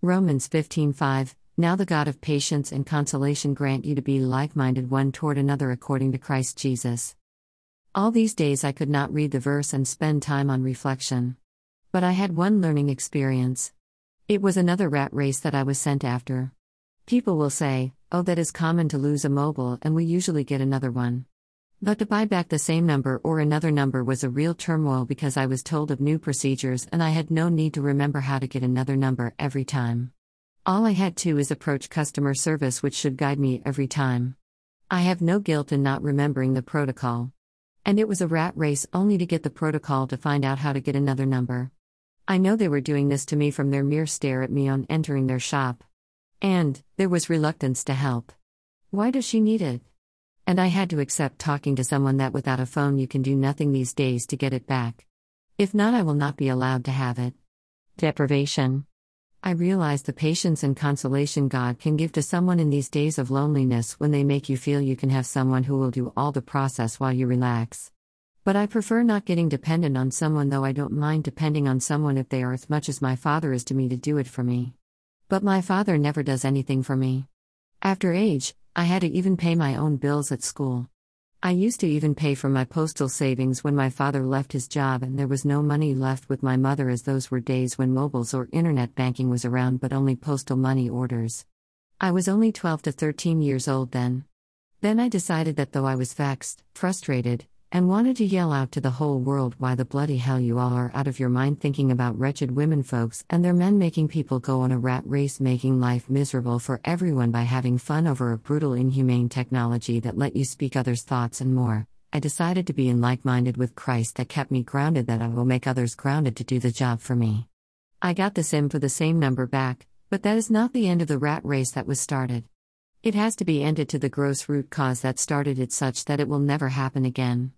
Romans 15:5 Now the God of patience and consolation grant you to be like-minded one toward another according to Christ Jesus. All these days I could not read the verse and spend time on reflection. But I had one learning experience. It was another rat race that I was sent after. People will say, oh, that is common to lose a mobile and we usually get another one. But to buy back the same number or another number was a real turmoil because I was told of new procedures and I had no need to remember how to get another number every time. All I had to is approach customer service, which should guide me every time. I have no guilt in not remembering the protocol. And it was a rat race only to get the protocol to find out how to get another number. I know they were doing this to me from their mere stare at me on entering their shop. And, there was reluctance to help. Why does she need it? And I had to accept talking to someone that without a phone you can do nothing these days to get it back. If not, I will not be allowed to have it. Deprivation. I realize the patience and consolation God can give to someone in these days of loneliness when they make you feel you can have someone who will do all the process while you relax. But I prefer not getting dependent on someone, though I don't mind depending on someone if they are as much as my father is to me to do it for me. But my father never does anything for me. After age, I had to even pay my own bills at school. I used to even pay for my postal savings when my father left his job and there was no money left with my mother, as those were days when mobiles or internet banking was around but only postal money orders. I was only 12 to 13 years old then. Then I decided that though I was vexed, frustrated, and wanted to yell out to the whole world why the bloody hell you all are out of your mind thinking about wretched women folks and their men making people go on a rat race making life miserable for everyone by having fun over a brutal inhumane technology that let you speak others thoughts and more. I decided to be in like-minded with christ that kept me grounded that i will make others grounded to do the job for me. I got the sim for the same number back but that is not the end of the rat race that was started. It has to be ended to the gross root cause that started it such that it will never happen again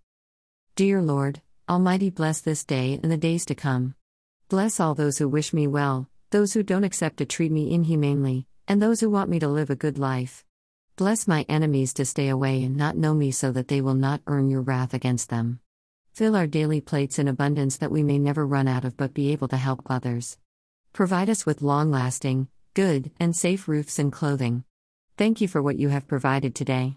Dear Lord, Almighty, bless this day and the days to come. Bless all those who wish me well, those who don't accept to treat me inhumanely, and those who want me to live a good life. Bless my enemies to stay away and not know me so that they will not earn your wrath against them. Fill our daily plates in abundance that we may never run out of but be able to help others. Provide us with long lasting, good, and safe roofs and clothing. Thank you for what you have provided today.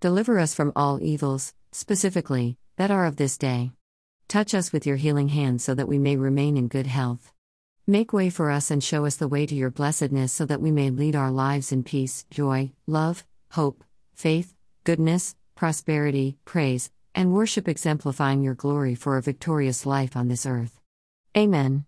Deliver us from all evils, specifically, that are of this day. Touch us with your healing hand so that we may remain in good health. Make way for us and show us the way to your blessedness so that we may lead our lives in peace, joy, love, hope, faith, goodness, prosperity, praise, and worship, exemplifying your glory for a victorious life on this earth. Amen.